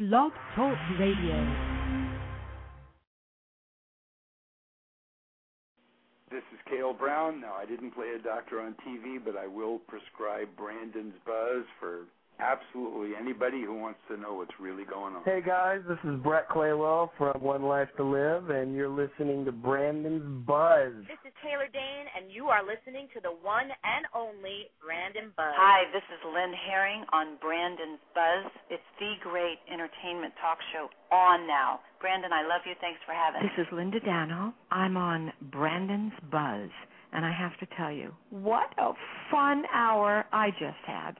Blog Talk Radio. This is Cale Brown. Now, I didn't play a doctor on TV, but I will prescribe Brandon's Buzz for absolutely anybody who wants to know what's really going on. Hey guys, this is Brett Claywell from One Life to Live, and you're listening to Brandon's Buzz. This is Taylor Dayne, and you are listening to the one and only Brandon Buzz. Hi, this is Lynn Herring on Brandon's Buzz. It's the great entertainment talk show on now. Brandon, I love you. Thanks for having me. This is Linda Dano. I'm on Brandon's Buzz, and I have to tell you, what a fun hour I just had.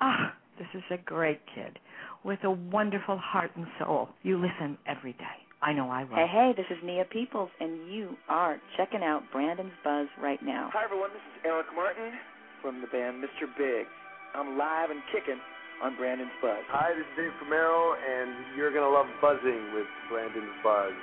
Ah, this is a great kid with a wonderful heart and soul. You listen every day. I know I will. Hey, hey, this is Nia Peeples, and you are checking out Brandon's Buzz right now. Hi, everyone. This is Eric Martin from the band Mr. Big. I'm live and kicking on Brandon's Buzz. Hi, this is Dave Primero, and you're gonna love buzzing with Brandon's Buzz.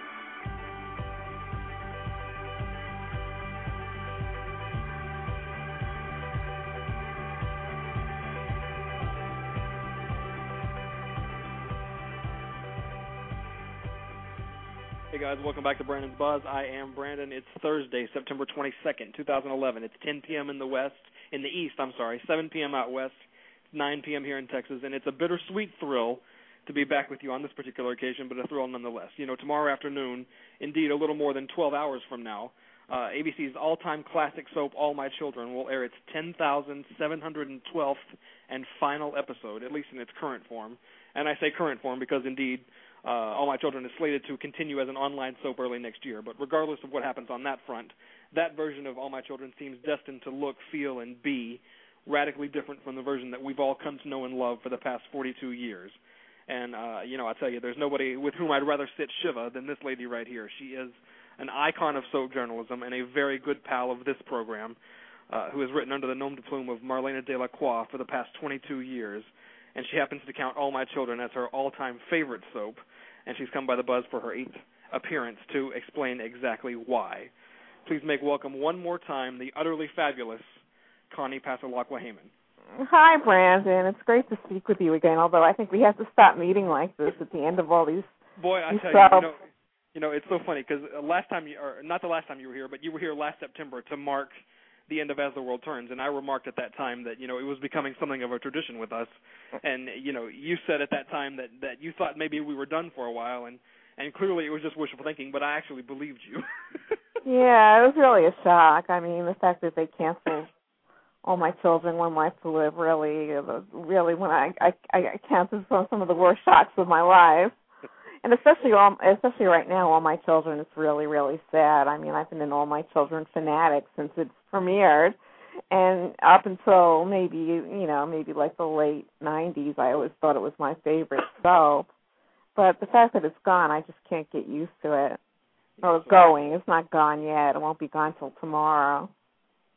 Guys, welcome back to Brandon's Buzz. I am Brandon. It's Thursday, September 22nd, 2011. It's 10 p.m. in the west, in the east. I'm sorry, 7 p.m. out west, 9 p.m. here in Texas, and it's a bittersweet thrill to be back with you on this particular occasion, but a thrill nonetheless. You know, tomorrow afternoon, indeed a little more than 12 hours from now, uh, ABC's all-time classic soap All My Children will air its 10,712th and final episode, at least in its current form. And I say current form because indeed uh, All My Children is slated to continue as an online soap early next year. But regardless of what happens on that front, that version of All My Children seems destined to look, feel, and be radically different from the version that we've all come to know and love for the past 42 years. And uh, you know, I tell you, there's nobody with whom I'd rather sit Shiva than this lady right here. She is an icon of soap journalism and a very good pal of this program, uh, who has written under the nom de plume of Marlena De Lacroix for the past 22 years. And she happens to count All My Children as her all-time favorite soap, and she's come by the buzz for her eighth appearance to explain exactly why. Please make welcome one more time the utterly fabulous Connie Passalacqua Hayman. Hi, Brandon. It's great to speak with you again. Although I think we have to stop meeting like this at the end of all these. Boy, I these tell you, you know, you know, it's so funny because uh, last time, you, or not the last time you were here, but you were here last September to mark the end of As the World Turns, and I remarked at that time that you know it was becoming something of a tradition with us, and you know you said at that time that that you thought maybe we were done for a while, and and clearly it was just wishful thinking, but I actually believed you. Yeah, it was really a shock. I mean, the fact that they canceled all my children, one life to live, really, really, when I I, I counted some some of the worst shocks of my life, and especially all, especially right now, all my children. It's really, really sad. I mean, I've been an all my children fanatic since it premiered, and up until maybe you know maybe like the late '90s, I always thought it was my favorite soap. But the fact that it's gone, I just can't get used to it. Or it's going. It's not gone yet. It won't be gone till tomorrow.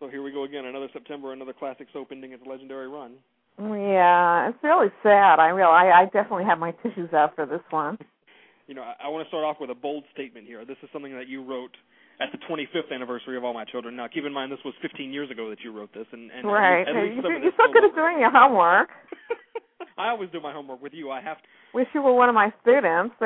so here we go again, another September, another classic soap ending its legendary run. Yeah, it's really sad. I real I, I definitely have my tissues out for this one. You know, I, I want to start off with a bold statement here. This is something that you wrote at the 25th anniversary of All My Children. Now, keep in mind this was 15 years ago that you wrote this, and, and right. at least some of you're so good at doing your homework. I always do my homework with you. I have to. Wish you were one of my students.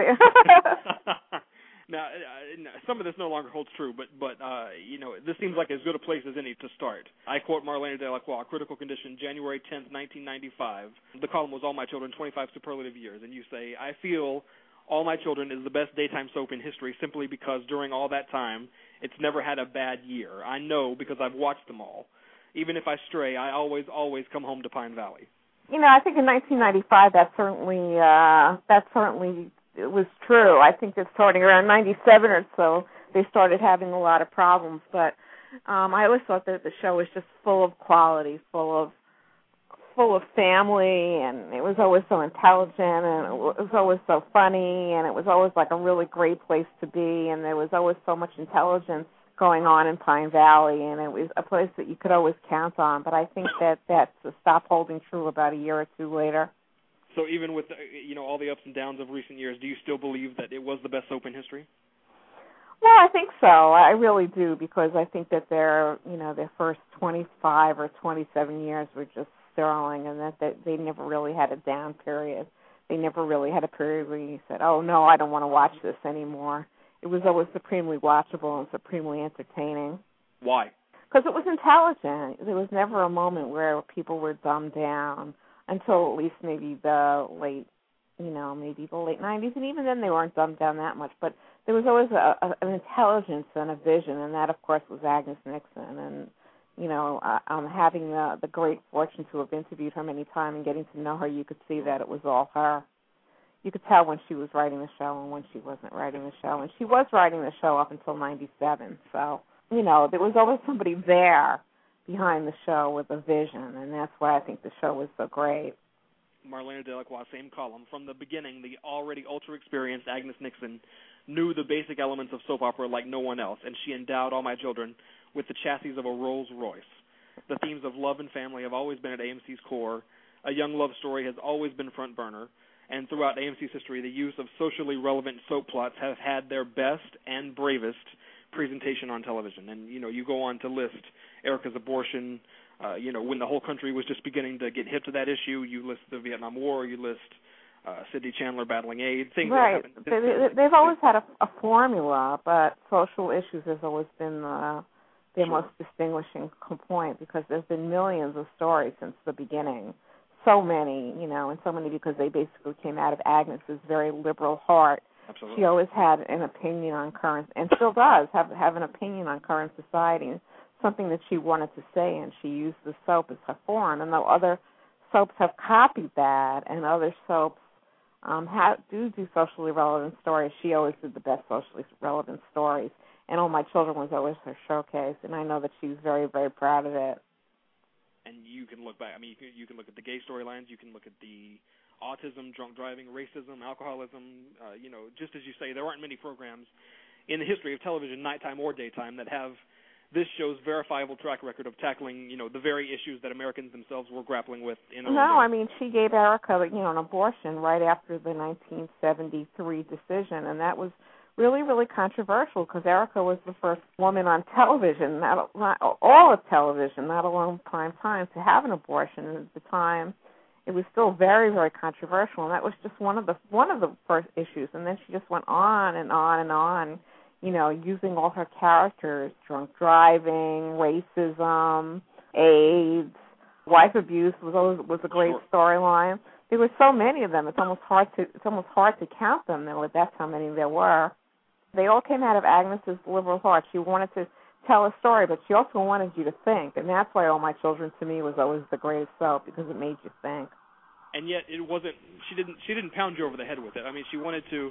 now, uh, some of this no longer holds true, but but uh, you know this seems like as good a place as any to start. I quote Marlena De Lacroix, critical condition, January 10th, 1995. The column was All My Children, 25 superlative years, and you say, I feel All My Children is the best daytime soap in history simply because during all that time, it's never had a bad year. I know because I've watched them all. Even if I stray, I always always come home to Pine Valley. you know, I think in 1995 that certainly uh that certainly was true. I think that starting around 97 or so, they started having a lot of problems. But um I always thought that the show was just full of quality, full of full of family, and it was always so intelligent, and it was always so funny, and it was always like a really great place to be, and there was always so much intelligence going on in Pine Valley, and it was a place that you could always count on. But I think that that stopped holding true about a year or two later. So even with uh, you know all the ups and downs of recent years, do you still believe that it was the best soap in history? Well, I think so. I really do because I think that their, you know, their first 25 or 27 years were just sterling, and that they, they never really had a down period. they never really had a period where you said, "Oh no, I don't want to watch this anymore." It was always supremely watchable and supremely entertaining. Why? Because it was intelligent. There was never a moment where people were dumbed down until at least maybe the late, you know, maybe the late '90s, and even then they weren't dumbed down that much. But there was always a, a, an intelligence and a vision, and that, of course, was Agnes Nixon. And you know, uh, um, having the the great fortune to have interviewed her many times and getting to know her, you could see that it was all her. You could tell when she was writing the show and when she wasn't writing the show, and she was writing the show up until '97. So, you know, there was always somebody there behind the show with a vision, and that's why I think the show was so great. Marlena De Lacroix, same column. From the beginning, the already ultra experienced Agnes Nixon knew the basic elements of soap opera like no one else, and she endowed All My Children with the chassis of a Rolls Royce. The themes of love and family have always been at AMC's core. A young love story has always been front burner, and throughout AMC's history, the use of socially relevant soap plots have had their best and bravest presentation on television. And you know, you go on to list Erica's abortion. Uh, you know, when the whole country was just beginning to get hip to that issue, you list the Vietnam War. You list uh, Cindy Chandler battling AIDS. Things right. that. They, they, they've always had a, a formula, but social issues has always been the their Sure. most distinguishing point because there's been millions of stories since the beginning. So many, you know, and so many because they basically came out of Agnes's very liberal heart. Absolutely. She always had an opinion on current, and still does have have an opinion on current society, something that she wanted to say, and she used the soap as her forum. And though other soaps have copied that, and other soaps um, have, do do socially relevant stories, she always did the best socially relevant stories. And All My Children was always her showcase, and I know that she's very, very proud of it. and you can look back. I mean, you can, you can look at the gay storylines. You can look at the autism, drunk driving, racism, alcoholism. Uh, you know, just as you say, there aren't many programs in the history of television, nighttime or daytime, that have this show's verifiable track record of tackling, you know, the very issues that Americans themselves were grappling with in No, I mean she gave Erica, you know, an abortion right after the 1973 decision, and that was really, really controversial because Erica was the first woman on television, not, not all of television, not alone prime time, to have an abortion. And at the time, it was still very, very controversial, and that was just one of the one of the first issues. And then she just went on and on and on, you know, using all her characters: drunk driving, racism, AIDS, wife abuse was always was a great storyline. There were so many of them; it's almost hard to it's almost hard to count them. There were that's how many there were. They all came out of Agnes's liberal heart. She wanted to tell a story, but she also wanted you to think, and that's why All My Children to me was always the greatest soap because it made you think. and yet it wasn't. She didn't. She didn't pound you over the head with it. I mean, she wanted to.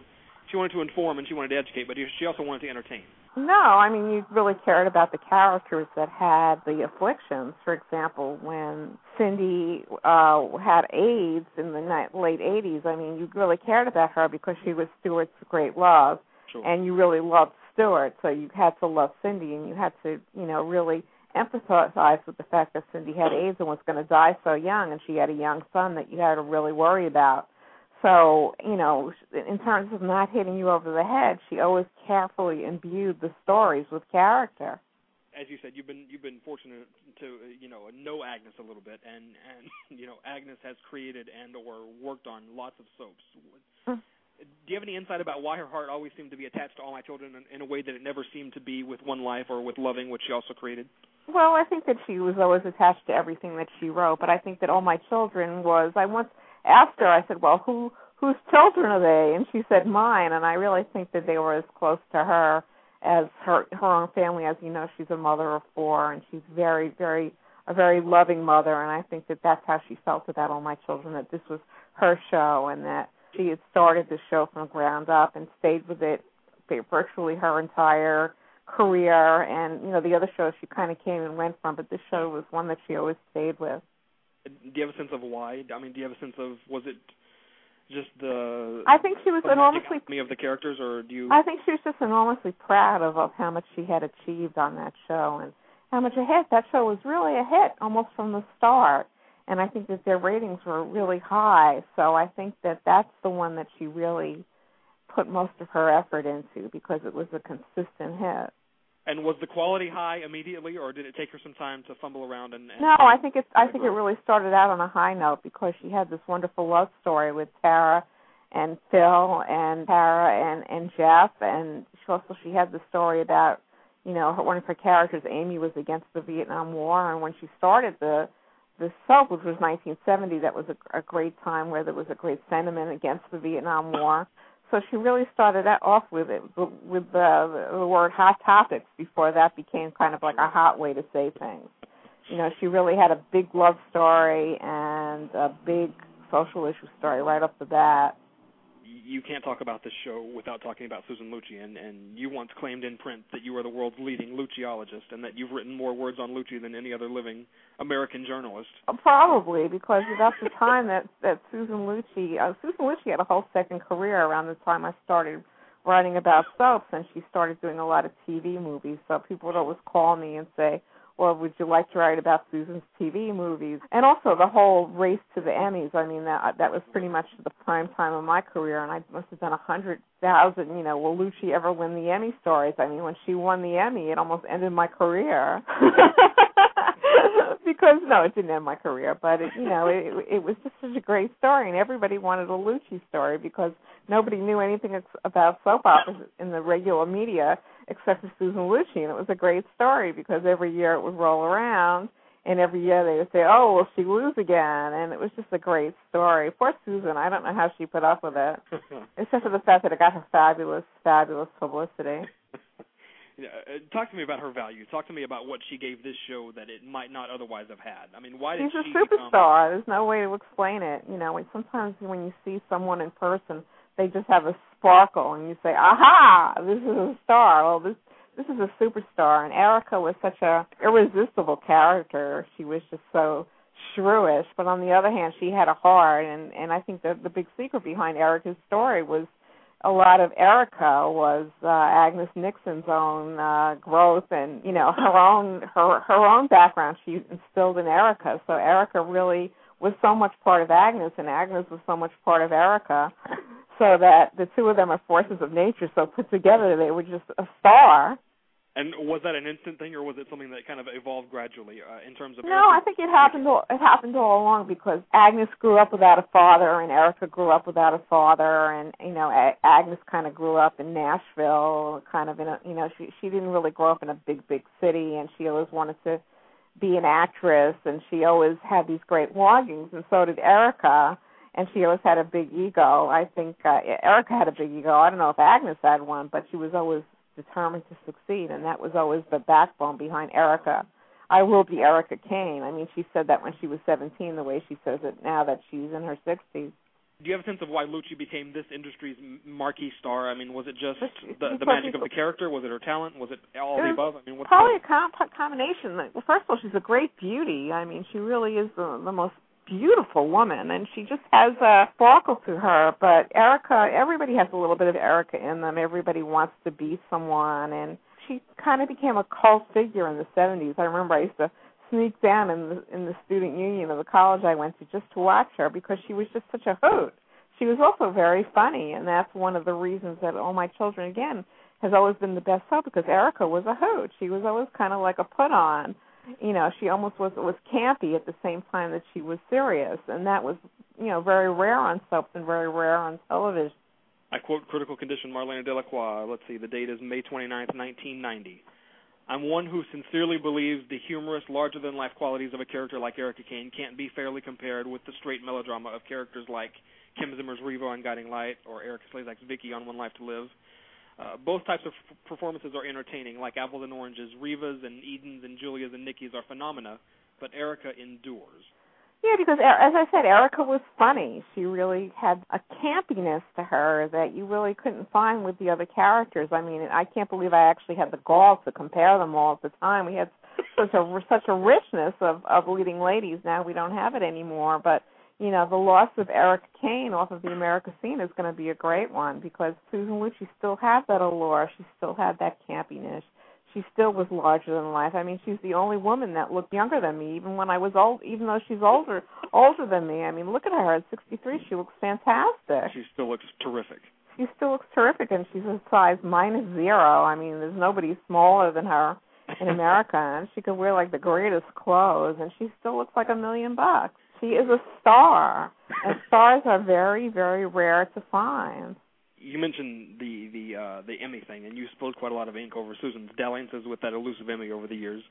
She wanted to inform and she wanted to educate, but she also wanted to entertain. No, I mean you really cared about the characters that had the afflictions. For example, when Cindy uh had AIDS in the late '80s, I mean you really cared about her because she was Stewart's great love, Sure. and you really loved Stewart, so you had to love Cindy, and you had to, you know, really empathize with the fact that Cindy had AIDS and was going to die so young, and she had a young son that you had to really worry about. So, you know, in terms of not hitting you over the head, she always carefully imbued the stories with character. As you said, you've been you've been fortunate to you know know Agnes a little bit, and and you know Agnes has created and or worked on lots of soaps. Mm-hmm. Do you have any insight about why her heart always seemed to be attached to All My Children in, in a way that it never seemed to be with One Life or with Loving, which she also created? Well, I think that she was always attached to everything that she wrote, but I think that All My Children was. I once asked her. I said, "Well, who whose children are they?" And she said, "Mine." And I really think that they were as close to her as her her own family. As you know, she's a mother of four, and she's very, very a very loving mother. And I think that that's how she felt about All My Children. That this was her show, and that she had started the show from the ground up and stayed with it virtually her entire career and you know the other shows she kind of came and went from but this show was one that she always stayed with Do you have a sense of why? I mean, do you have a sense of was it just the i think she was enormously me of the characters, or do you? i think she was just enormously proud of, of how much she had achieved on that show and how much a hit that show was really a hit almost from the start and i think that their ratings were really high so i think that that's the one that she really put most of her effort into because it was a consistent hit And was the quality high immediately, or did it take her some time to fumble around and? and no, I think it's. I think it really started out on a high note because she had this wonderful love story with Tara and Phil and Tara and and Jeff, and she also she had the story about you know her, one of her characters, Amy, was against the Vietnam War, and when she started the the soap, which was 1970, that was a, a great time where there was a great sentiment against the Vietnam War. So she really started that off with it with the, the word hot topics before that became kind of like a hot way to say things. You know, she really had a big love story and a big social issue story right off the bat you can't talk about this show without talking about Susan Lucci, and, and you once claimed in print that you are the world's leading Lucciologist, and that you've written more words on Lucci than any other living American journalist. Uh, probably because that's the time that that Susan Lucci, uh, Susan Lucci had a whole second career around the time I started writing about soaps, and she started doing a lot of TV movies. So people would always call me and say, or would you like to write about Susan's TV movies? And also the whole race to the Emmys. I mean, that that was pretty much the prime time of my career, and I must have done a hundred thousand. You know, will Lucci ever win the Emmy stories? I mean, when she won the Emmy, it almost ended my career. because no, it didn't end my career, but it, you know, it it was just such a great story, and everybody wanted a Lucci story because nobody knew anything about soap operas in the regular media except for Susan Lucci, and it was a great story because every year it would roll around, and every year they would say, "Oh, will she lose again?" And it was just a great story. Poor Susan, I don't know how she put up with it, except for the fact that it got her fabulous, fabulous publicity. Yeah, uh, talk to me about her value. Talk to me about what she gave this show that it might not otherwise have had. I mean, why did she? She's a superstar. Become... There's no way to explain it. You know, sometimes when you see someone in person, they just have a sparkle, and you say, "Aha! This is a star." Well, this this is a superstar, and Erica was such a irresistible character. She was just so shrewish, but on the other hand, she had a heart, and and I think that the big secret behind Erica's story was a lot of Erica was uh, Agnes Nixon's own uh, growth, and you know her own her her own background. She instilled in Erica, so Erica really was so much part of Agnes, and Agnes was so much part of Erica so that the two of them are forces of nature. So put together, they were just a star. And was that an instant thing, or was it something that kind of evolved gradually uh, in terms of? No, I think it happened. All, it happened all along because Agnes grew up without a father, and Erica grew up without a father, and you know, Agnes kind of grew up in Nashville, kind of in a, you know, she she didn't really grow up in a big big city, and she always wanted to be an actress, and she always had these great longings, and so did Erica and she always had a big ego. I think uh, Erica had a big ego. I don't know if Agnes had one, but she was always determined to succeed, and that was always the backbone behind Erica. I will be Erica Kane. I mean, she said that when she was 17, the way she says it now that she's in her 60s. Do you have a sense of why Lucci became this industry's marquee star? I mean, was it just the, the magic of the character? Was it her talent? Was it all the above? I mean, what's probably a com- combination. Well, first of all, she's a great beauty. I mean, she really is the, the most beautiful woman and she just has a sparkle to her. But erica everybody has a little bit of erica in them. Everybody wants to be someone and she kind of became a cult figure in the seventies. I remember i used to sneak down in the in the student union of the college i went to just to watch her because she was just such a hoot. She was also very funny and that's one of the reasons that all my children again has always been the best soap because erica was a hoot. She was always kind of like a put on you know she almost was was campy at the same time that she was serious. And that was you know very rare on soaps and very rare on television. I quote critical condition marlena de lacroix. Let's see the date is may 29th 1990 i'm one who sincerely believes the humorous larger than life qualities of a character like erica kane can't be fairly compared with the straight melodrama of characters like kim zimmer's Reva on guiding light or erika slezak's vicky on one life to live uh, both types of f- performances are entertaining, like Apples and Oranges. Reva's and Eden's and Julia's and Nikki's are phenomena, but Erica endures. Yeah, because as I said, Erica was funny. She really had a campiness to her that you really couldn't find with the other characters. I mean, I can't believe I actually had the gall to compare them all at the time. We had such a such a richness of of leading ladies. Now we don't have it anymore, but you know, the loss of Eric Kane off of the America scene is going to be a great one because Susan Lucci still had that allure. She still had that campiness. She still was larger than life. I mean, she's the only woman that looked younger than me, even when I was old. Even though she's older, older than me. I mean, look at her at 63. She looks fantastic. She still looks terrific. she still looks terrific, and she's a size minus zero. I mean, there's nobody smaller than her in America, and she could wear like the greatest clothes, and she still looks like a million bucks. She is a star, and stars are very, very rare to find. You mentioned the the uh, the Emmy thing, and you spilled quite a lot of ink over Susan's dalliances with that elusive Emmy over the years.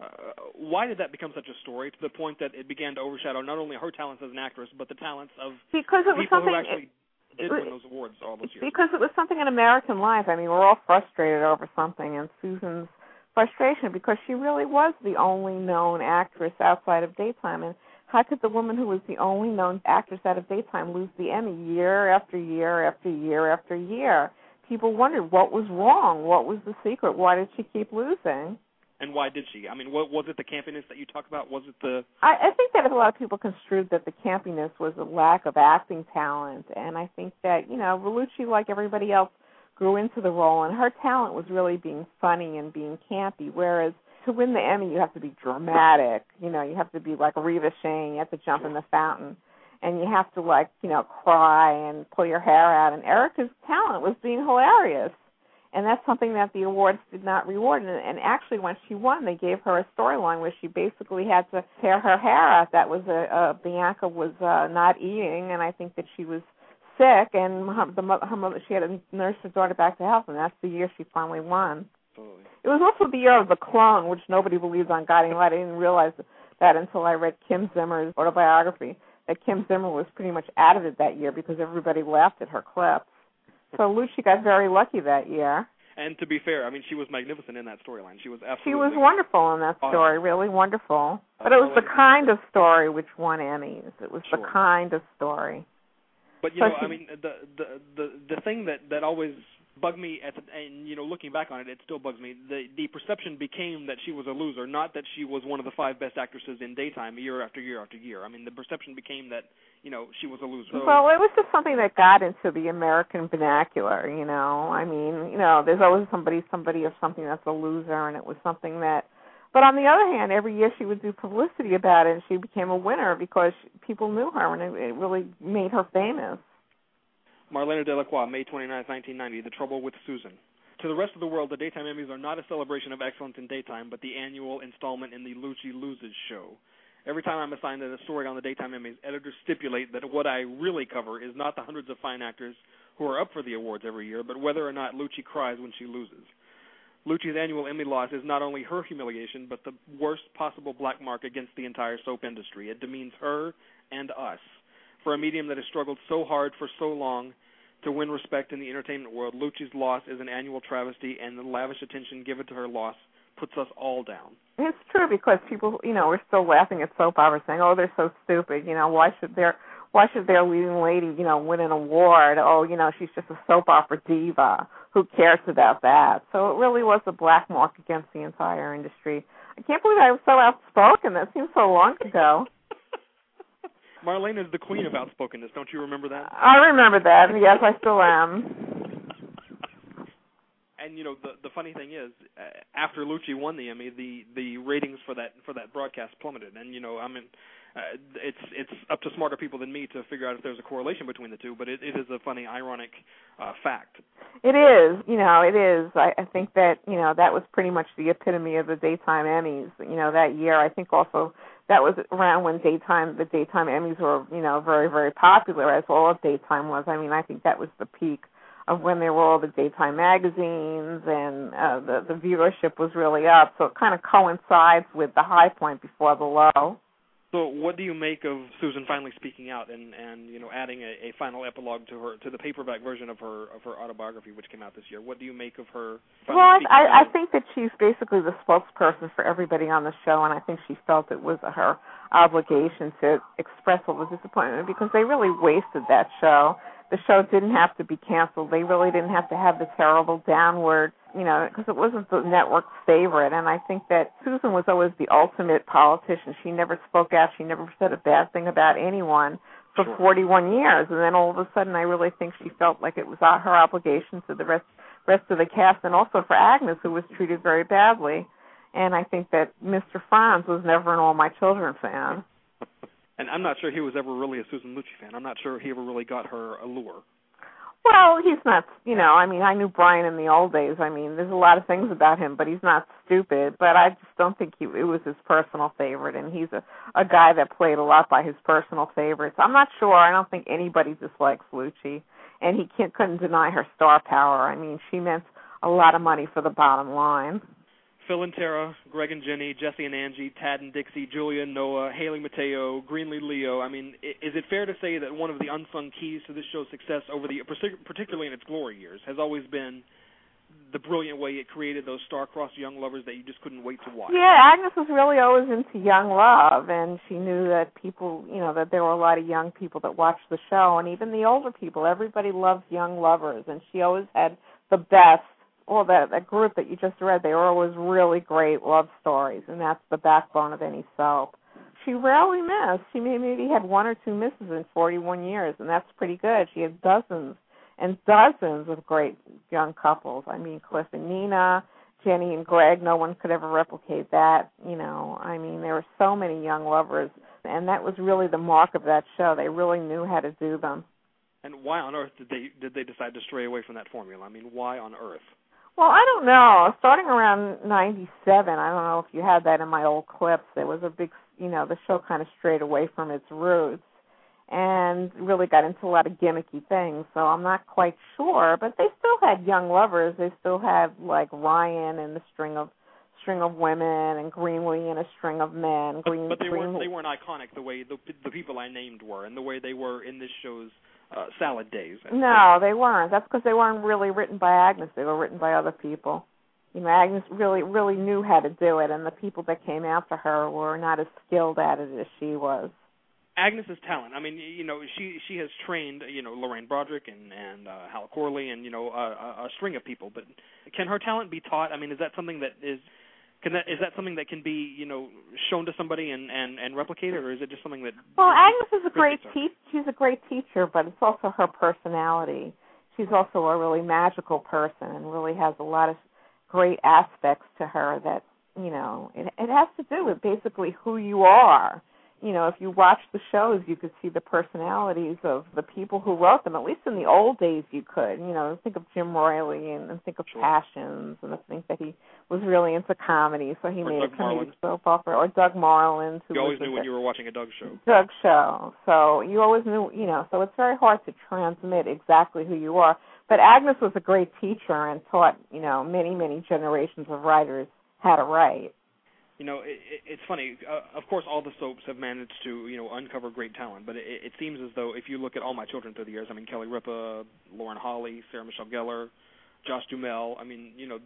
Uh, why did that become such a story to the point that it began to overshadow not only her talents as an actress, but the talents of because it was people something who actually it, did it, win those awards all those years? Because it was something in American life. I mean, we're all frustrated over something, and Susan's frustration because she really was the only known actress outside of daytime, and how could the woman who was the only known actress out of daytime lose the Emmy year after year after year after year? People wondered what was wrong, what was the secret, why did she keep losing? And why did she? I mean, what was it the campiness that you talk about? Was it the I, I think that a lot of people construed that the campiness was a lack of acting talent, and I think that you know Vellucci, like everybody else, grew into the role, and her talent was really being funny and being campy. Whereas to win the Emmy, you have to be dramatic. You know, you have to be like Reva Shane. You have to jump in the fountain, and you have to like you know cry and pull your hair out. And Erica's talent was being hilarious and that's something that the awards did not reward. And, and actually, when she won, they gave her a storyline where she basically had to tear her hair out. That was a, a Bianca was uh, not eating, and I think that she was sick, and her, the her mother she had to nurse her daughter back to health, and that's the year she finally won. Absolutely. It was also the year of the clone, which nobody believes on Guiding Light. I didn't realize that until I read Kim Zimmer's autobiography. That Kim Zimmer was pretty much out of it that year because everybody laughed at her clips. So Lucci got very lucky that year. And to be fair, I mean, she was magnificent in that storyline. She was absolutely. She was wonderful in that story, really wonderful. Uh, but it was the kind of story which won Emmys. It was Sure. the kind of story. But you So know, she- I mean, the the the the thing that that always bugged me at the, and you know, looking back on it, it still bugs me. The the perception became that she was a loser, not that she was one of the five best actresses in daytime year after year after year. I mean, the perception became that you know she was a loser. Well, it was just something that got into the American vernacular, you know. I mean, you know, there's always somebody somebody or something that's a loser and it was something that but on the other hand, every year she would do publicity about it and she became a winner because people knew her and it, it really made her famous. Marlena De Lacroix, May 29, 1990, The Trouble with Susan. To the rest of the world, the Daytime Emmys are not a celebration of excellence in daytime, but the annual installment in the Lucci Loses show. Every time I'm assigned a story on the Daytime Emmys, editors stipulate that what I really cover is not the hundreds of fine actors who are up for the awards every year, but whether or not Lucci cries when she loses. Lucci's annual Emmy loss is not only her humiliation, but the worst possible black mark against the entire soap industry. It demeans her and us. For a medium that has struggled so hard for so long to win respect in the entertainment world, Lucci's loss is an annual travesty, and the lavish attention given to her loss puts us all down. It's true because people, you know, are still laughing at soap operas, saying, "Oh, they're so stupid." You know, why should their why should their leading lady, you know, win an award? Oh, you know, she's just a soap opera diva. Who cares about that? So it really was a black mark against the entire industry. I can't believe I was so outspoken. That seems so long ago. Marlene is the queen of outspokenness. Don't you remember that? I remember that. Yes, I still am. And you know the the funny thing is, uh, after Lucci won the Emmy, the the ratings for that for that broadcast plummeted. And you know, I mean, uh, it's it's up to smarter people than me to figure out if there's a correlation between the two. But it, it is a funny, ironic uh, fact. It is, you know, it is. I, I think that you know that was pretty much the epitome of the daytime Emmys. You know, that year. I think also that was around when daytime the daytime Emmys were you know very very popular, as all of daytime was. I mean, I think that was the peak of when there were all the daytime magazines and uh, the the viewership was really up. So it kind of coincides with the high point before the low. So, what do you make of Susan finally speaking out and and you know adding a, a final epilogue to her to the paperback version of her of her autobiography, which came out this year? What do you make of her? Well, I, I? I think that she's basically the spokesperson for everybody on the show, and I think she felt it was her obligation to express all the disappointment because they really wasted that show. The show didn't have to be canceled. They really didn't have to have the terrible downward, you know, because it wasn't the network's favorite. And I think that Susan was always the ultimate politician. She never spoke out. She never said a bad thing about anyone for Sure. 41 years. And then all of a sudden, I really think she felt like it was her obligation to the rest rest of the cast, and also for Agnes, who was treated very badly. And I think that Mr. Frons was never an All My Children fan. And I'm not sure he was ever really a Susan Lucci fan. I'm not sure he ever really got her allure. Well, he's not. You know, I mean, I knew Brian in the old days. I mean, there's a lot of things about him, but he's not stupid. But I just don't think he it was his personal favorite, and he's a a guy that played a lot by his personal favorites. I'm not sure. I don't think anybody dislikes Lucci, and he can't couldn't deny her star power. I mean, she meant a lot of money for the bottom line. Phil and Tara, Greg and Jenny, Jesse and Angie, Tad and Dixie, Julia and Noah, Haley Mateo, Greenlee Leo. I mean, is it fair to say that one of the unsung keys to this show's success over the particularly in its glory years has always been the brilliant way it created those star-crossed young lovers that you just couldn't wait to watch. Yeah, Agnes was really always into young love, and she knew that people, you know, that there were a lot of young people that watched the show, and even the older people. Everybody loves young lovers, and she always had the best well that that group that you just read they were always really great love stories and that's the backbone of any soap. She rarely missed. She maybe had one or two misses in 41 years and that's pretty good. She had dozens and dozens of great young couples. I mean cliff and nina jenny and greg no one could ever replicate that you know. I mean there were so many young lovers and that was really the mark of that show. They really knew how to do them. And why on earth did they did they decide to stray away from that formula? I mean why on earth well, I don't know. Starting around '97, I don't know if you had that in my old clips. There was a big, you know, the show kind of strayed away from its roots and really got into a lot of gimmicky things. So I'm not quite sure, but they still had young lovers. They still had like Ryan and the string of string of women and Greenlee and a string of men. Green, but, but they Green, weren't they weren't iconic the way the the people I named were, and the way they were in this show's uh, salad days. No, they weren't. That's because they weren't really written by Agnes. They were written by other people. You know, Agnes really, really knew how to do it, and the people that came after her were not as skilled at it as she was. Agnes's talent. I mean, you know, she she has trained, you know, Lorraine Broderick and and uh, Hal Corley and you know a, a string of people. But can her talent be taught? I mean, is that something that is can that is that something that can be you know shown to somebody and and and replicated, or is it just something that? Well, Agnes is a great teacher. She's a great teacher, but it's also her personality. She's also a really magical person and really has a lot of great aspects to her that you know it it has to do with basically who you are you know, if you watch the shows, you could see the personalities of the people who wrote them. At least in the old days, you could. You know, think of Jim Reilly and, and think of sure. Passions, and think that he was really into comedy, so he or made Doug a comedy soap opera. Or Doug Marland, who You always knew when you were watching a Doug show. Doug show. So you always knew, you know. So it's very hard to transmit exactly who you are. But Agnes was a great teacher and taught, you know, many many generations of writers how to write you know, it, it, it's funny. Uh, of course, all the soaps have managed to, you know, uncover great talent. But it, it seems as though if you look at all my children through the years, I mean, Kelly Ripa, Lauren Holly, Sarah Michelle Gellar, Josh Duhamel. I mean, you know,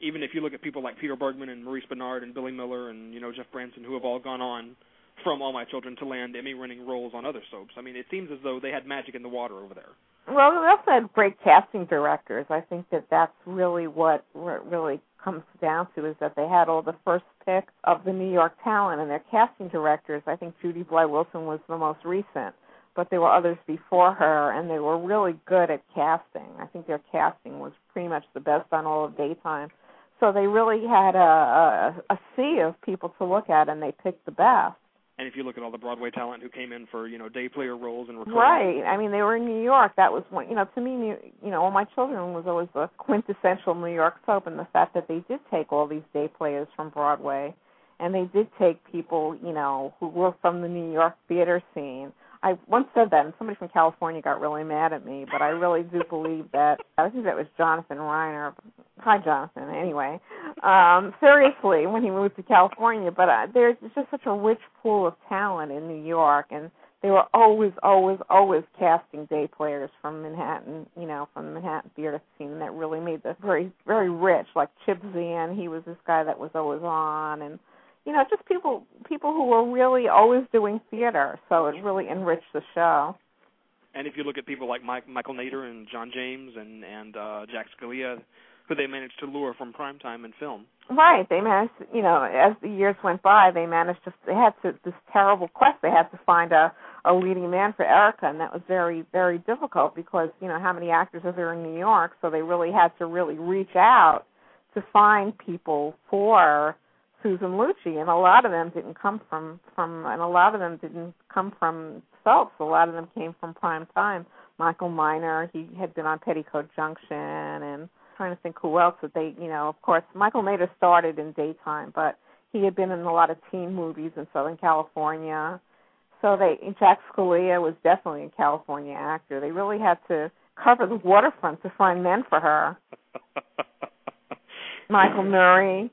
even if you look at people like Peter Bergman and Maurice Benard and Billy Miller and you know Jeff Branson, who have all gone on from All My Children to land Emmy-winning roles on other soaps. I mean, it seems as though they had magic in the water over there. Well, they also had great casting directors. I think that that's really what really comes down to is that they had all the first picks of the New York talent and their casting directors. I think Judy Blye Wilson was the most recent, but there were others before her, and they were really good at casting. I think their casting was pretty much the best on all of daytime. So they really had a, a, a sea of people to look at, and they picked the best. And if you look at all the Broadway talent who came in for you know day player roles and right, I mean they were in New York. That was one. You know, to me, New, you know, All My Children was always the quintessential New York soap, and the fact that they did take all these day players from Broadway, and they did take people, you know, who were from the New York theater scene. I once said that, and somebody from California got really mad at me, but I really do believe that. I think that was Jonathan Reiner. Hi, Jonathan. Anyway, um, seriously, when he moved to California, but uh, there's just such a rich pool of talent in New York, and they were always, always, always casting day players from Manhattan, you know, from the Manhattan theater scene, that really made the very, very rich. Like Chip Zien, he was this guy that was always on, and you know, just people people who were really always doing theater, so it really enriched the show. And if you look at people like Mike, Michael Nader and John James and and uh, Jack Scalia, who they managed to lure from primetime and film. Right, they managed. You know, as the years went by, they managed to. They had to this terrible quest. They had to find a a leading man for Erica, and that was very very difficult because you know how many actors are there in New York, so they really had to really reach out to find people for Susan Lucci, and a lot of them didn't come from from, and a lot of them didn't come from soaps. A lot of them came from prime time. Michael Minor. He had been on Petticoat Junction, and trying to think who else that they, you know, of course, Michael Nader started in daytime, but he had been in a lot of teen movies in Southern California. So they, Jack Scalia was definitely a California actor. They really had to cover the waterfront to find men for her. Michael Nouri,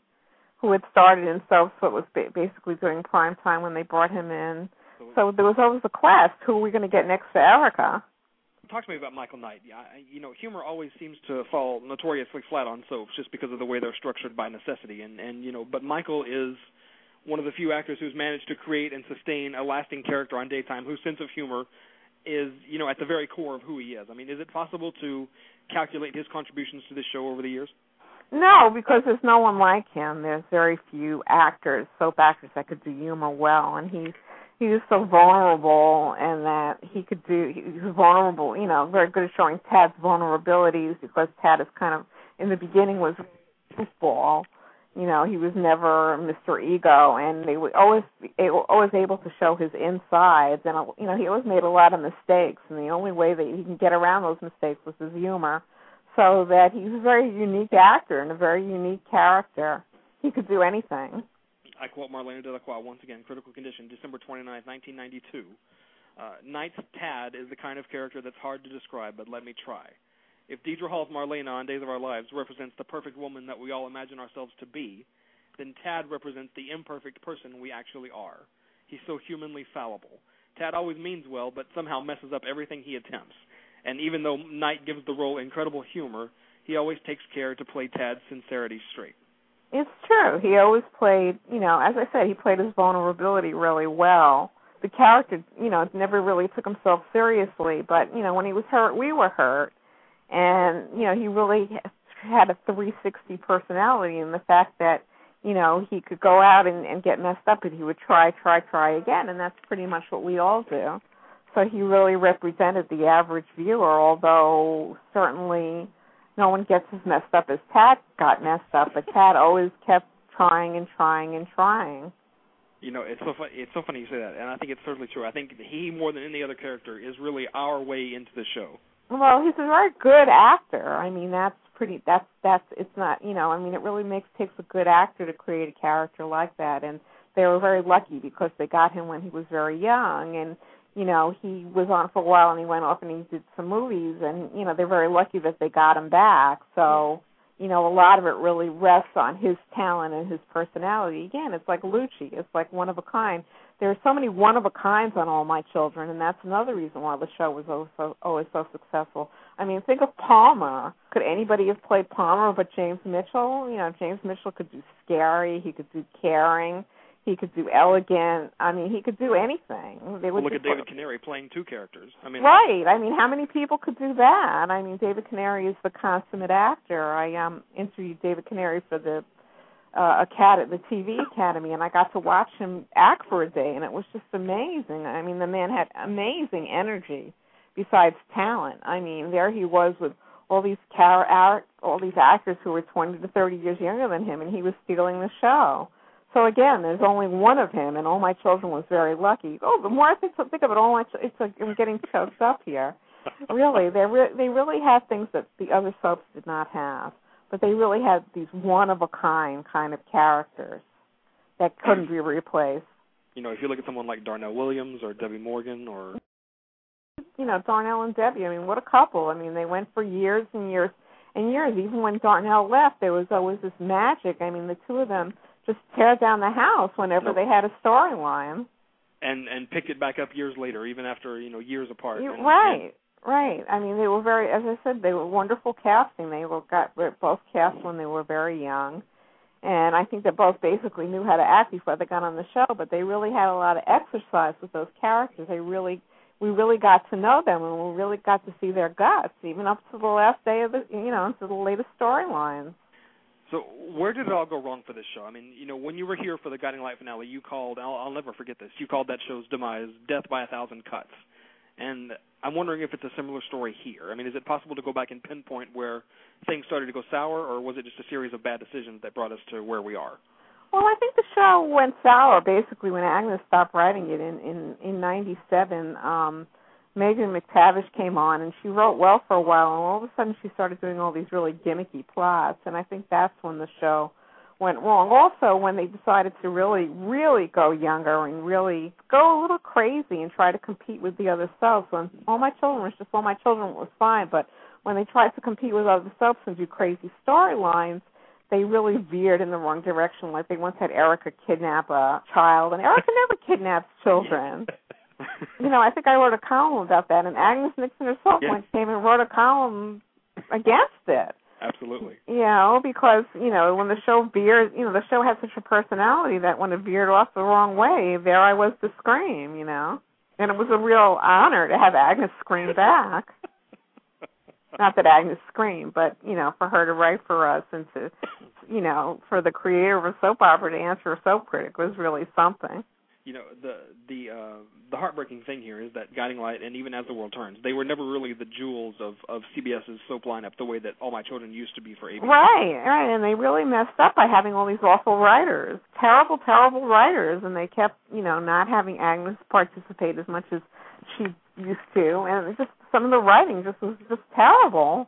who had started in Soaps, but was ba- basically during prime time when they brought him in. So there was always a quest. Who are we going to get next to Erica? talk to me about Michael Knight. Yeah, you know, humor always seems to fall notoriously flat on soaps just because of the way they're structured by necessity. And and you know, but Michael is one of the few actors who's managed to create and sustain a lasting character on daytime whose sense of humor is you know at the very core of who he is. I mean, is it possible to calculate his contributions to this show over the years? No, because there's no one like him. There's very few actors, soap actors that could do humor well, and he's he was so vulnerable and that he could do he was vulnerable you know very good at showing tad's vulnerabilities because tad is kind of in the beginning was goofball you know he was never mr ego. And they were always always able to show his insides. And you know he always made a lot of mistakes. And the only way that he can get around those mistakes was his humor so that he's a very unique actor and a very unique character he could do anything I quote Marlena De Lacroix once again, Critical Condition, December 29, 1992. Uh, Knight's Tad is the kind of character that's hard to describe, but let me try. If Deidre Hall's Marlena on Days of Our Lives represents the perfect woman that we all imagine ourselves to be, then Tad represents the imperfect person we actually are. He's so humanly fallible. Tad always means well, but somehow messes up everything he attempts. And even though Knight gives the role incredible humor, he always takes care to play Tad's sincerity straight. It's true. He always played, you know, as I said, he played his vulnerability really well. The character, you know, never really took himself seriously, but you know, when he was hurt, we were hurt, and you know, he really had a 360 personality, and the fact that you know he could go out and, and get messed up, and he would try, try, try again, and that's pretty much what we all do. So he really represented the average viewer, although certainly no one gets as messed up as Tad got messed up, but Tad always kept trying and trying and trying. You know, it's so fun, it's so funny you say that, and I think it's certainly true. I think he more than any other character is really our way into the show. Well, he's a very good actor. I mean, that's pretty. That's that's. It's not. You know, I mean, it really makes takes a good actor to create a character like that, and they were very lucky because they got him when he was very young, and you know, he was on for a while and he went off and he did some movies and, you know, they're very lucky that they got him back. So, you know, a lot of it really rests on his talent and his personality. Again, it's like Lucci. It's like one of a kind. There are so many one of a kinds on All My Children, and that's another reason why the show was always so, always so successful. I mean, think of Palmer. Could anybody have played Palmer but James Mitchell? You know, James Mitchell could do scary. He could do caring he could do elegant. I mean, he could do anything. They would well, look at David Canary playing two characters. I mean, right. I mean, how many people could do that? I mean, David Canary is the consummate actor. I um interviewed David Canary for the uh acad the TV Academy, and I got to watch him act for a day, and it was just amazing. I mean, the man had amazing energy. Besides talent, I mean, there he was with all these car- all these actors who were 20 to 30 years younger than him, and he was stealing the show so again, there's only one of him, and all my children was very lucky. Oh, the more I think, think of it, all my it's like I'm getting choked up here. really, they re- they really had things that the other soaps did not have, but they really had these one of a kind kind of characters that couldn't be replaced. You know, if you look at someone like Darnell Williams or Debbie Morgan or you know Darnell and Debbie, I mean, what a couple! I mean, they went for years and years and years. Even when Darnell left, there was always this magic. I mean, the two of them just tear down the house whenever they had a storyline. And and pick it back up years later, even after you know years apart. You, and, right, yeah. right. I mean, they were very, as I said, they were wonderful casting. They were got were both cast when they were very young, and I think they both basically knew how to act before they got on the show. But they really had a lot of exercise with those characters. They really, we really got to know them, and we really got to see their guts, even up to the last day of the, you know, to the latest storylines. So where did it all go wrong for this show? I mean, you know, when you were here for the Guiding Light finale, you called. I'll, I'll never forget this. You called that show's demise "Death by a Thousand Cuts," and I'm wondering if it's a similar story here. I mean, is it possible to go back and pinpoint where things started to go sour, or was it just a series of bad decisions that brought us to where we are? Well, I think the show went sour basically when Agnes stopped writing it in in in '97. Um, Megan McTavish came on, and she wrote well for a while, and all of a sudden she started doing all these really gimmicky plots, and I think that's when the show went wrong. Also, when they decided to really, really go younger and really go a little crazy and try to compete with the other soaps, when All My Children was just All My Children was fine, but when they tried to compete with other soaps and do crazy storylines, they really veered in the wrong direction. Like they once had Erica kidnap a child, and Erica never kidnaps children. You know, I think I wrote a column about that, and Agnes Nixon herself Yes. once came and wrote a column against it. Absolutely. You know, because you know when the show veered, you know, the show had such a personality that when it veered off the wrong way, there I was to scream. You know, and it was a real honor to have Agnes scream back. Not that Agnes screamed, but you know, for her to write for us and to, you know, for the creator of a soap opera to answer a soap critic was really something. You know the the uh the heartbreaking thing here is that Guiding Light and even As the World Turns, they were never really the jewels of of CBS's soap lineup the way that All My Children used to be for ABC. Right, right, and they really messed up by having all these awful writers, terrible, terrible writers, and they kept, you know, not having Agnes participate as much as she used to, and just some of the writing just was just terrible.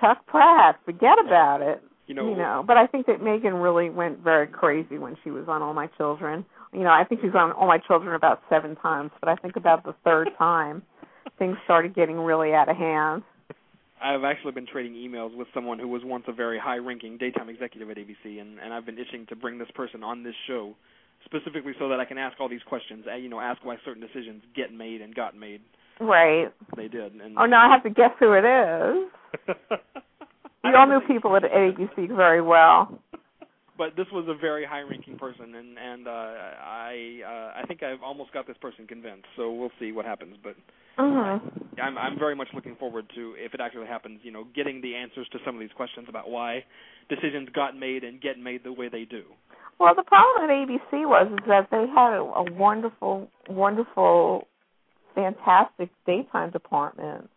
Chuck Pratt, forget about it. You know, you know, but I think that Megan really went very crazy when she was on All My Children. You know, I think she's on All My Children about seven times, but I think about the third time things started getting really out of hand. I've actually been trading emails with someone who was once a very high-ranking daytime executive at ABC, and and I've been itching to bring this person on this show specifically so that I can ask all these questions. uh, You know, ask why certain decisions get made and got made. Right. They did. And Oh, now I have to guess who it is. We all knew people at ABC very well. but this was a very high-ranking person, and and uh, I uh, I think I've almost got this person convinced. So we'll see what happens. But Mm-hmm. I'm I'm very much looking forward to if it actually happens. You know, getting the answers to some of these questions about why decisions got made and get made the way they do. Well, the problem at ABC was is that they had a, a wonderful, wonderful, fantastic daytime department,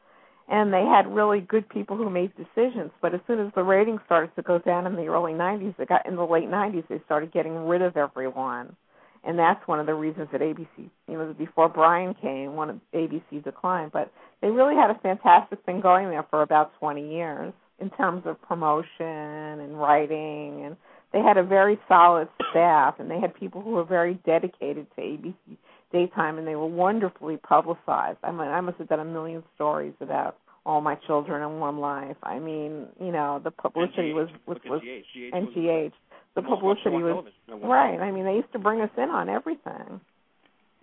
and they had really good people who made decisions. But as soon as the ratings started to go down in the early '90s, they got in the late '90s, they started getting rid of everyone, and that's one of the reasons that ABC, you know, before Brian came, one of ABC declined. But they really had a fantastic thing going there for about 20 years in terms of promotion and writing and they had a very solid staff and they had people who were very dedicated to ABC daytime and they were wonderfully publicized. I mean I must have done a million stories about all my children in one life. I mean, you know, the publicity NGH. was was was GH. GH and was The show publicity was television at one right. I mean, they used to bring us in on everything.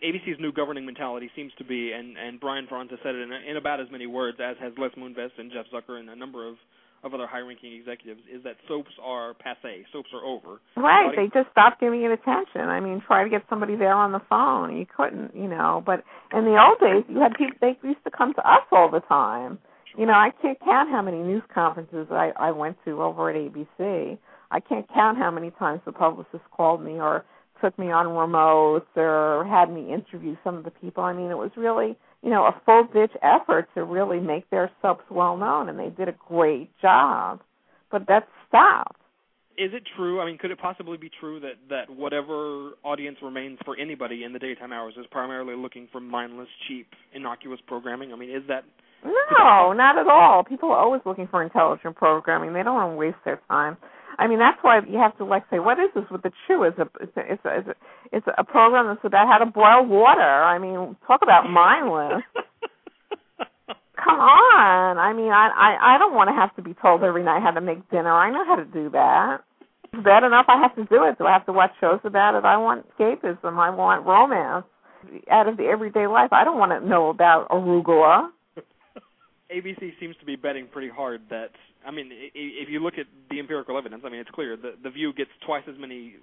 ABC's new governing mentality seems to be, and and Brian Frons has said it in, in about as many words as has Les Moonves and Jeff Zucker and a number of of other high-ranking executives, is that soaps are passe, soaps are over. Right. They just stopped giving it attention. I mean, try to get somebody there on the phone. You couldn't, you know. But in the old days, you had people. They used to come to us all the time. You know, I can't count how many news conferences I I went to over at ABC. I can't count how many times the publicist called me or took me on remotes or had me interview some of the people. I mean, it was really, you know, a full ditch effort to really make their soaps well known, and they did a great job. But that stopped. Is it true? I mean, could it possibly be true that that whatever audience remains for anybody in the daytime hours is primarily looking for mindless, cheap, innocuous programming? I mean, is that No, not at all. People are always looking for intelligent programming. They don't want to waste their time. I mean, that's why you have to like say, what is this with the chew? It's a it's a it's a, it's a, it's a program that's about how to boil water. I mean, talk about mindless. Come on. I mean, I I I don't want to have to be told every night how to make dinner. I know how to do that. It's bad enough I have to do it. Do I have to watch shows about it? I want escapism. I want romance out of the everyday life. I don't want to know about arugula. ABC seems to be betting pretty hard that I mean, if you look at the empirical evidence, I mean, it's clear the the View gets twice as many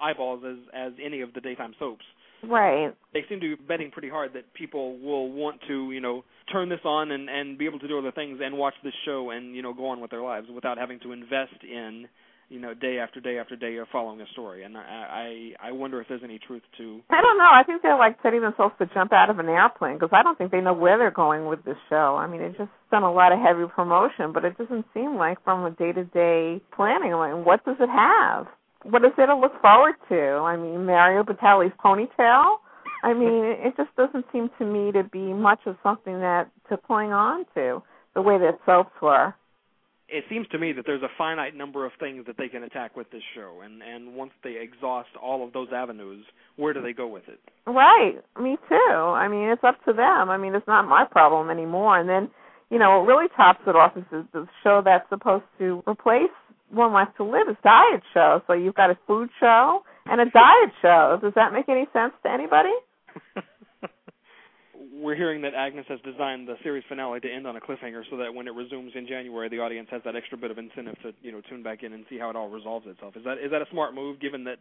eyeballs as as any of the daytime soaps. Right. They seem to be betting pretty hard that people will want to, you know, turn this on and and be able to do other things and watch this show and you know go on with their lives without having to invest in, you know, day after day after day of following a story. And I I, I wonder if there's any truth to I don't know. I think they're like setting themselves to jump out of an airplane because I don't think they know where they're going with this show. I mean, it's just done a lot of heavy promotion, but it doesn't seem like from a day-to-day planning. Like, what does it have? What is there to look forward to? I mean, Mario Batali's ponytail. I mean, it just doesn't seem to me to be much of something that to cling on to the way that soaps were. It seems to me that there's a finite number of things that they can attack with this show, and and once they exhaust all of those avenues, where do they go with it? Right. Me too. I mean, it's up to them. I mean, it's not my problem anymore. And then, you know, what really tops it off is the, the show that's supposed to replace One Life to Live is a diet show. So you've got a food show and a diet show. Does that make any sense to anybody? We're hearing that Agnes has designed the series finale to end on a cliffhanger, so that when it resumes in January, the audience has that extra bit of incentive to you know tune back in and see how it all resolves itself. Is that is that a smart move, given that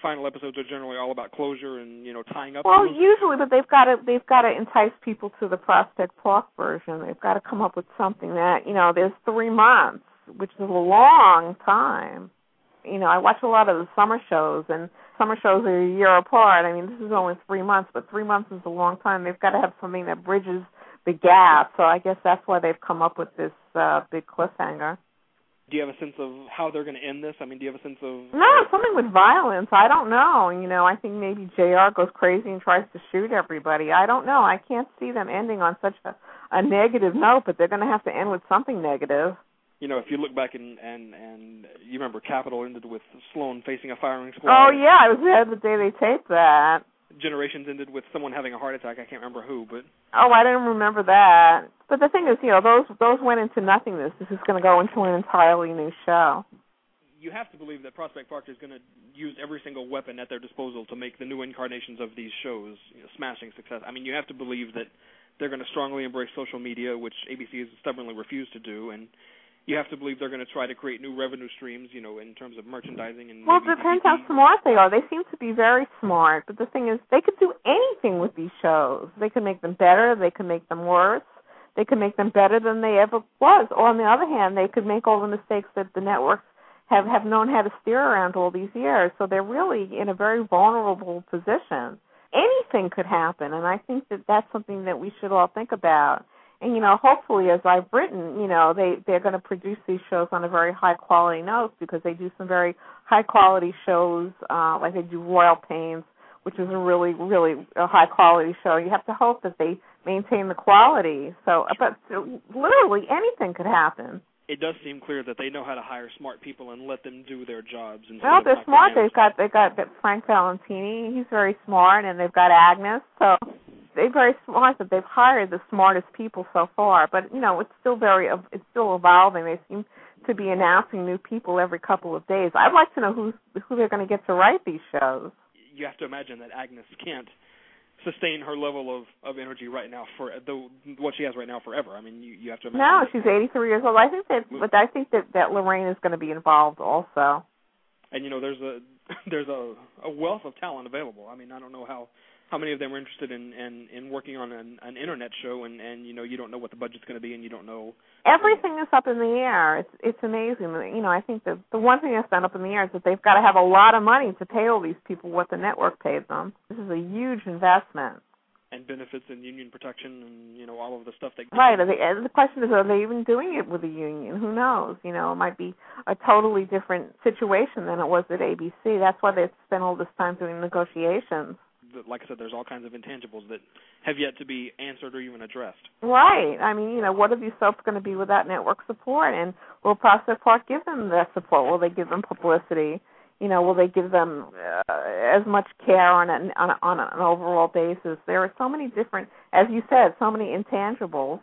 final episodes are generally all about closure and you know tying up? Well, things? usually, but they've got to they've got to entice people to the Prospect Park version. They've got to come up with something that you know. There's three months, which is a long time. You know, I watch a lot of the summer shows, and summer shows are a year apart. I mean, this is only three months, but three months is a long time. They've got to have something that bridges the gap. So I guess that's why they've come up with this uh big cliffhanger. Do you have a sense of how they're going to end this? I mean, do you have a sense of No, something with violence. I don't know. You know, I think maybe JR goes crazy and tries to shoot everybody. I don't know. I can't see them ending on such a, a negative note, but they're going to have to end with something negative. You know, if you look back and and and you remember Capitol ended with Sloane facing a firing squad. Oh yeah, I was there the day they taped that. Generations ended with someone having a heart attack. I can't remember who, but Oh, I didn't remember that. But the thing is, you know, those those went into nothingness. This is going to go into an entirely new show. you have to believe that Prospect Park is going to use every single weapon at their disposal to make the new incarnations of these shows you know, smashing success. I mean, you have to believe that they're going to strongly embrace social media, which ABC has stubbornly refused to do, and you have to believe they're going to try to create new revenue streams, you know, in terms of merchandising and Well, it depends how smart they are. They seem to be very smart, but the thing is, they could do anything with these shows. They could make them better. They could make them worse. They could make them better than they ever was. Or on the other hand, they could make all the mistakes that the networks have have known how to steer around all these years. So they're really in a very vulnerable position. Anything could happen, and I think that that's something that we should all think about. And you know, hopefully, as I've written, you know, they they're going to produce these shows on a very high quality note because they do some very high quality shows, uh, like they do Royal Pains, which is a really really a high quality show. You have to hope that they maintain the quality. So, but literally anything could happen. It does seem clear that they know how to hire smart people and let them do their jobs. Well, they're smart. They've got they've got Frank Valentini. He's very smart, and they've got Agnes. So they're very smart. That they've hired the smartest people so far. But you know, it's still very it's still evolving. They seem to be announcing new people every couple of days. I'd like to know who's who they're going to get to write these shows. you have to imagine that Agnes can't sustain her level of of energy right now for the what she has right now forever. I mean, you you have to imagine. No, she's 83 years old. I think that, but I think that that Lorraine is going to be involved also. and you know there's a there's a a wealth of talent available. I mean, I don't know how how many of them are interested in in, in working on an, an internet show and and you know you don't know what the budget's going to be and you don't know Everything is up in the air. It's it's amazing. You know, I think the the one thing that's done up in the air is that they've got to have a lot of money to pay all these people what the network paid them. This is a huge investment. and benefits and union protection and you know all of the stuff that Right. They, and the question is, are they even doing it with a union? Who knows? You know, it might be a totally different situation than it was at ABC. That's why they spent all this time doing negotiations. Like I said, there's all kinds of intangibles that have yet to be answered or even addressed. Right. I mean, you know, what are these soaps going to be without network support? And will Prospect Park give them that support? Will they give them publicity? You know, will they give them uh, as much care on an on, a, on an overall basis? There are so many different, as you said, so many intangibles.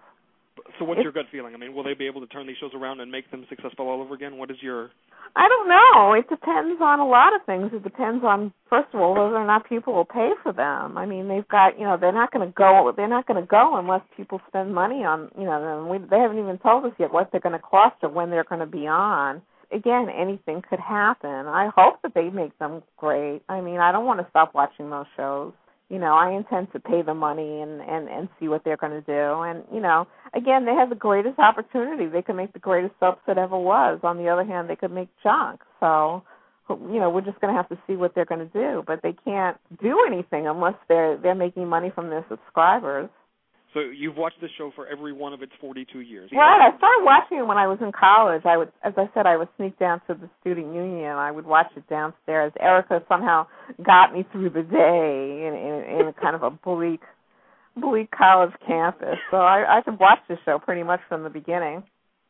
So what's your gut feeling? I mean, will they be able to turn these shows around and make them successful all over again? What is your I don't know. It depends on a lot of things. It depends on first of all whether or not people will pay for them. I mean, they've got you know they're not going to go. They're not going to go unless people spend money on you know. them. We, they haven't even told us yet what they're going to cost or when they're going to be on. Again, anything could happen. I hope that they make them great. I mean, I don't want to stop watching those shows. You know, I intend to pay the money and and and see what they're going to do. And you know, again, they have the greatest opportunity. They could make the greatest soaps that ever was. On the other hand, they could make junk. So, you know, we're just going to have to see what they're going to do. But they can't do anything unless they're they're making money from their subscribers. So you've watched the show for every one of its 42 years. Right. I started watching it when I was in college. I would, as I said, I would sneak down to the student union. I would watch it downstairs. Erica somehow got me through the day in in, in kind of a bleak, bleak college campus. So I I could watch the show pretty much from the beginning.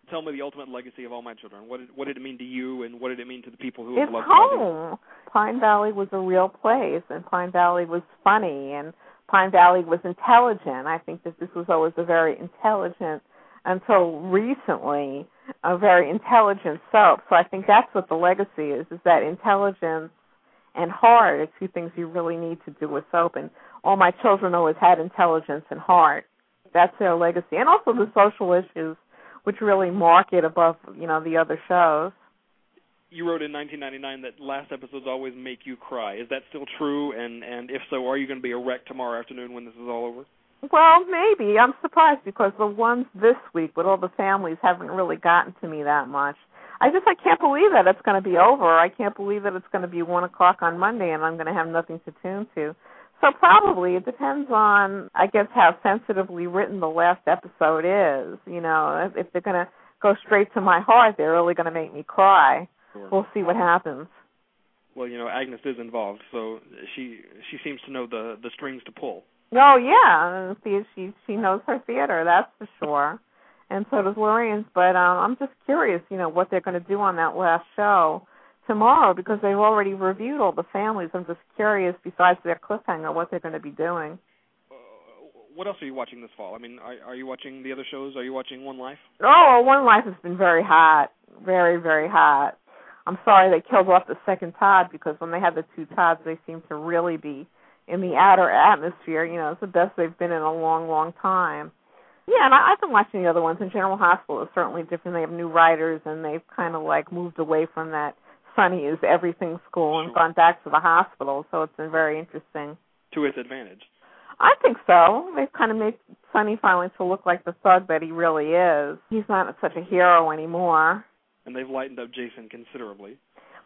Tell me the ultimate legacy of All My Children. What did what did it mean to you, and what did it mean to the people who It's have loved it home. Pine Valley was a real place, and Pine Valley was funny, and Pine Valley was intelligent. I think that this was always a very intelligent, until recently, a very intelligent soap. So I think that's what the legacy is: is that intelligence and heart are two things you really need to do with soap. And all my children always had intelligence and heart. That's their legacy, and also the social issues, which really mark it above, you know, the other shows. You wrote in 1999 that last episodes always make you cry. Is that still true? And and if so, are you going to be a wreck tomorrow afternoon when this is all over? Well, maybe. I'm surprised because the ones this week with all the families haven't really gotten to me that much. I just I can't believe that it's going to be over. I can't believe that it's going to be one o'clock on Monday and I'm going to have nothing to tune to. So probably it depends on I guess how sensitively written the last episode is. You know, if, if they're going to go straight to my heart, they're really going to make me cry. We'll see what happens. Well, you know, Agnes is involved, so she she seems to know the the strings to pull. Oh yeah, see, she she knows her theater, that's for sure, and so does Lorraine. But um, I'm just curious, you know, what they're going to do on that last show tomorrow because they've already reviewed all the families. I'm just curious, besides their cliffhanger, what they're going to be doing. What else are you watching this fall? I mean, are are you watching the other shows? Are you watching One Life? Oh, One Life has been very hot, very very hot. I'm sorry they killed off the second Todd because when they had the two Todds, they seem to really be in the outer atmosphere. You know, it's the best they've been in a long, long time. Yeah, and I, I've been watching the other ones. And General Hospital is certainly different. They have new writers, and they've kind of like moved away from that Sonny is everything school and gone back to the hospital. So it's been very interesting. To its advantage. I think so. They've kind of made Sonny finally to look like the thug that he really is. He's not such a hero anymore. And they've lightened up Jason considerably.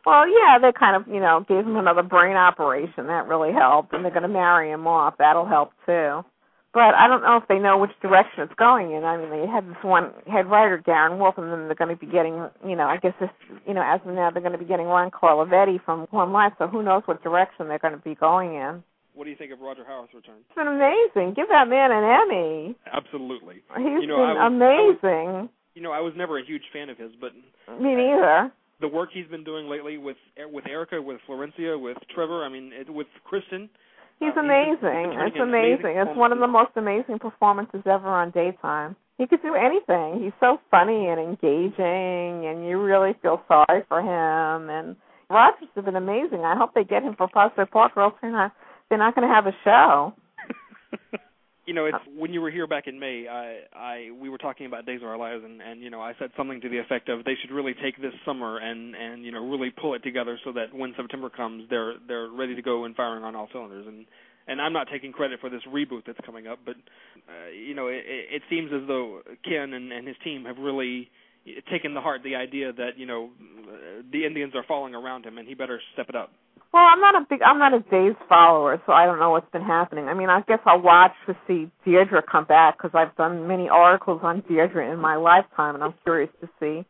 Well, yeah, they kind of, you know, gave him another brain operation. That really helped. And they're going to marry him off. That'll help too. But I don't know if they know which direction it's going in. I mean, they had this one head writer, Garin Wolf, and then they're going to be getting, you know, I guess this, you know, as of now, they're going to be getting Ron Carlivati from One Life. So who knows what direction they're going to be going in. What do you think of Roger Howarth's return? It's been amazing. Give that man an Emmy. Absolutely. He's you know, been I was, amazing. You know, I was never a huge fan of his, but Me neither. the work he's been doing lately with with Erica, with Florencia, with Trevor, I mean, it, with Kristen. He's uh, amazing. turning It's in amazing. It's one of the most amazing performances ever on daytime. He could do anything. He's so funny and engaging, and you really feel sorry for him. And Rogers has been amazing. I hope they get him for Prospect Park, or else they're not they're not going to have a show. you know, it's when you were here back in May, I I we were talking about Days of Our Lives and and you know, I said something to the effect of they should really take this summer and and you know, really pull it together so that when September comes, they're they're ready to go and firing on all cylinders. And and I'm not taking credit for this reboot that's coming up, but uh, you know, it, it seems as though Ken and and his team have really taken to heart the idea that, you know, the Indians are falling around him and he better step it up. Well, I'm not a big, I'm not a Days follower, so I don't know what's been happening. I mean, I guess I'll watch to see Deidre come back because I've done many articles on Deidre in my lifetime, and I'm curious to see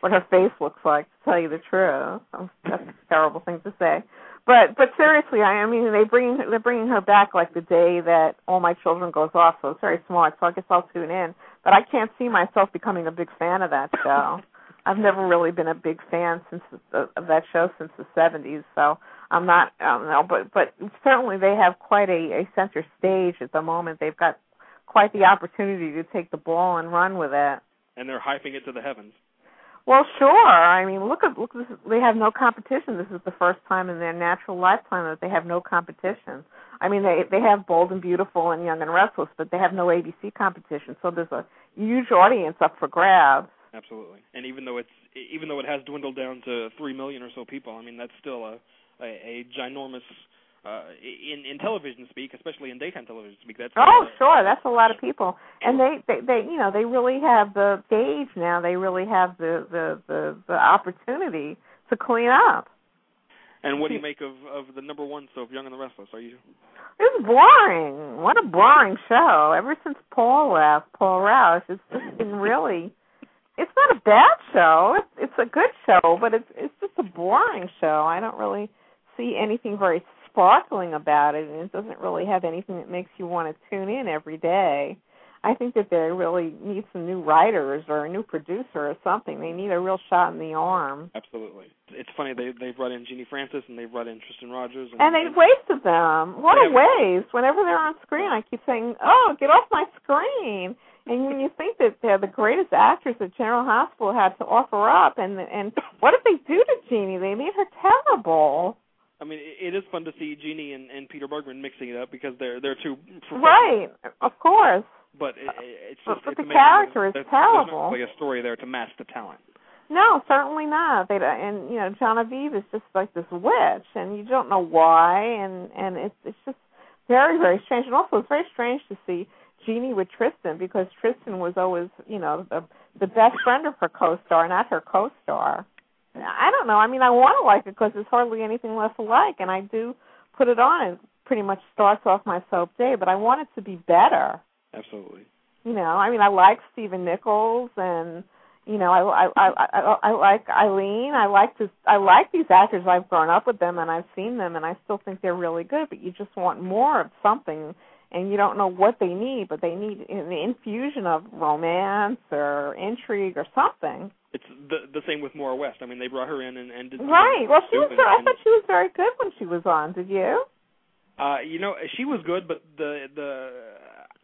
what her face looks like. To tell you the truth, Um, that's a terrible thing to say. But but seriously, I, I mean, they bring they're bringing her back like the day that All My Children goes off, so it's very smart. So I guess I'll tune in. But I can't see myself becoming a big fan of that show. I've never really been a big fan since the, of that show since the 70s, so I'm not. I don't know, but but certainly they have quite a, a center stage at the moment. They've got quite the opportunity to take the ball and run with it. And they're hyping it to the heavens. Well, sure. I mean, look at look. This is, they have no competition. This is the first time in their natural lifetime that they have no competition. I mean, they they have Bold and Beautiful and Young and Restless, but they have no ABC competition. So there's a huge audience up for grabs. Absolutely. And even though it's even though it has dwindled down to three million or so people, I mean that's still a a, a ginormous uh in in television speak, especially in daytime television speak. That's Oh, uh, sure. That's a lot of people, and they, they, they, you know, they really have the gauge now. They really have the, the, the, the opportunity to clean up. And what do you make of of the number one soap, Young and the Restless? Are you? It's boring. What a boring show. Ever since Paul left, Paul Rauch, it's just been really. It's not a bad show. It's, it's a good show, but it's it's just a boring show. I don't really see anything very sparkling about it, and it doesn't really have anything that makes you want to tune in every day. I think that they really need some new writers or a new producer or something. They need a real shot in the arm. Absolutely. It's funny they they've brought in Genie Francis and they've brought in Tristan Rogers and, And they wasted them. What a waste! Whenever they're on screen, I keep saying, "Oh, get off my screen!" And when you think that they're the greatest actors that General Hospital had to offer up, and and what did they do to Jeannie? They made her terrible. I mean, it, is fun to see Genie and, and Peter Bergman mixing it up because they're they're two. Right, of course. But it, it's just but it's the character is there's terrible. not really a story there to match the talent. No, certainly not. They and you know Genevieve is just like this witch, and you don't know why, and and it's it's just very very strange. And also, it's very strange to see Genie with Tristan because Tristan was always you know the the best friend of her co-star, not her co-star. I don't know. I mean, I want to like it because there's hardly anything left to like, and I do put it on. and pretty much starts off my soap day, but I want it to be better. Absolutely. You know, I mean, I like Stephen Nichols, and you know, I I I I, I like Eileen. I like this. I like these actors. I've grown up with them, and I've seen them, and I still think they're really good. But you just want more of something, and you don't know what they need, but they need an infusion of romance or intrigue or something. It's the the same with Maura West. I mean, they brought her in and, and did Right. Well, she was. I thought she was very good when she was on. Did you? Uh, you know, she was good, but the the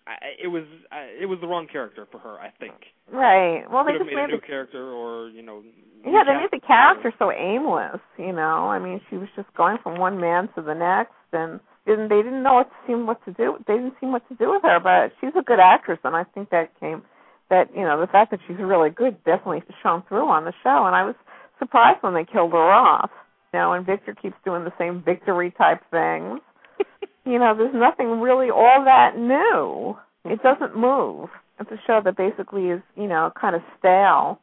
I, it was I, it was the wrong character for her. I think. Right. Well, they Could have just made a new the character, or you know. Yeah, they made the character so aimless, you know. I mean, she was just going from one man to the next, and didn't they didn't know what to seem what to do. They didn't seem what to do with her, but she's a good actress, and I think that came that you know the fact that she's really good definitely shone through on the show, and I was surprised when they killed her off. You know, and Victor keeps doing the same victory type things. you know, there's nothing really all that new. It mm-hmm. doesn't move. It's a show that basically is, you know, kind of stale.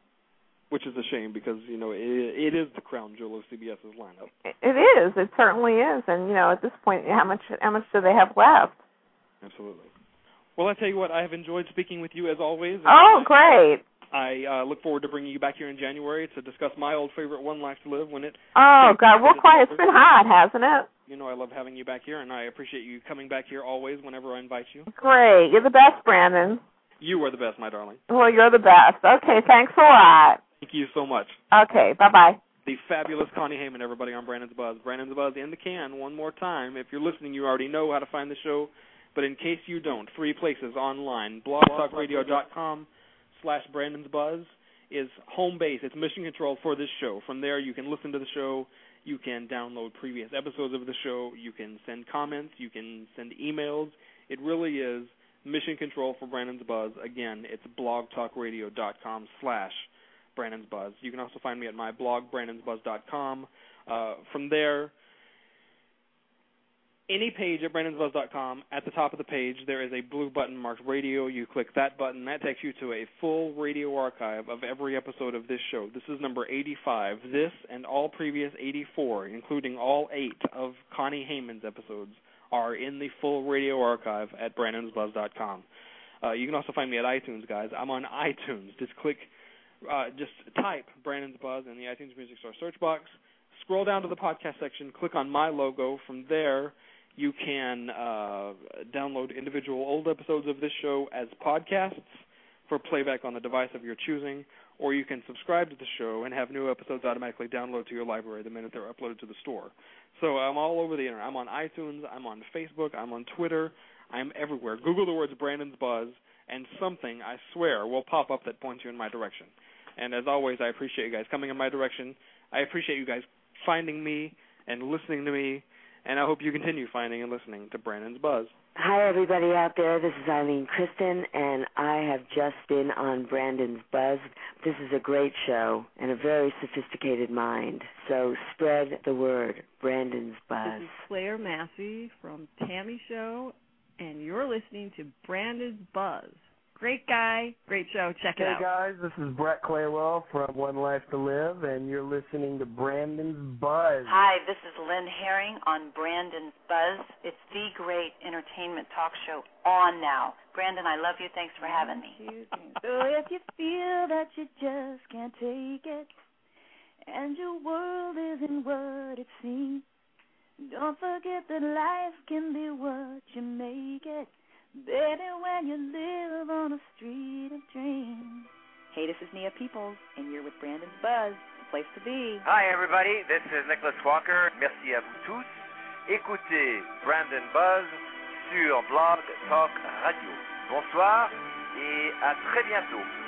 Which is a shame because you know it, it is the crown jewel of CBS's lineup. It is. It certainly is. And you know, at this point, how much how much do they have left? Absolutely. Well, I tell you what, I have enjoyed speaking with you as always. Oh, great. I uh, look forward to bringing you back here in January to discuss my old favorite One Life to Live when it. Oh God, we're quiet. It's been hot, hasn't it? You know I love having you back here, and I appreciate you coming back here always whenever I invite you. Great. You're the best, Brandon. You are the best, my darling. Well, you're the best. Okay, thanks a lot. Thank you so much. Okay, bye bye. The fabulous Connie Hayman, everybody on Brandon's Buzz. Brandon's Buzz in the can one more time. If you're listening, you already know how to find the show. But in case you don't, three places online. blogtalkradio.com slash Brandon's Buzz is home base. It's mission control for this show. From there, you can listen to the show. You can download previous episodes of the show. You can send comments. You can send emails. It really is mission control for Brandon's Buzz. Again, it's blogtalkradio.com slash Brandon's Buzz. You can also find me at my blog, brandonsbuzz.com. Uh, from there, any page at brandonsbuzz.com, at the top of the page, there is a blue button marked radio. You click that button. That takes you to a full radio archive of every episode of this show. This is number 85. This and all previous 84, including all eight of Connie Hayman's episodes, are in the full radio archive at brandonsbuzz.com. Uh, you can also find me at iTunes, guys. I'm on iTunes. Just click, uh, just type Brandon's Buzz in the iTunes Music Store search box. Scroll down to the podcast section. Click on my logo. From there, you can uh, download individual old episodes of this show as podcasts for playback on the device of your choosing, or you can subscribe to the show and have new episodes automatically download to your library the minute they're uploaded to the store. So I'm all over the internet. I'm on iTunes, I'm on Facebook, I'm on Twitter, I'm everywhere. Google the words Brandon's Buzz, and something, I swear, will pop up that points you in my direction. And as always, I appreciate you guys coming in my direction. I appreciate you guys finding me and listening to me, and I hope you continue finding and listening to Brandon's Buzz. Hi, everybody out there. This is Ilene Kristen, and I have just been on Brandon's Buzz. This is a great show and a very sophisticated mind. So spread the word. Brandon's Buzz. This is Claire Massey from Tammy Show, and you're listening to Brandon's Buzz. Great guy, great show. Check it hey out. guys, this is Brett Claywell from One Life to Live, and you're listening to Brandon's Buzz. Hi, this is Lynn Herring on Brandon's Buzz. It's the great entertainment talk show on now. Brandon, I love you. Thanks for having me. So if you feel that you just can't take it, and your world isn't what it seems, don't forget that life can be what you make it. Baby, when you live on a street of dreams. Hey, this is Nia Peeples, and you're with Brandon's Buzz, the place to be. Hi everybody, this is Nicholas Walker. Merci à vous tous. Écoutez Brandon Buzz sur Blog Talk Radio. Bonsoir et à très bientôt.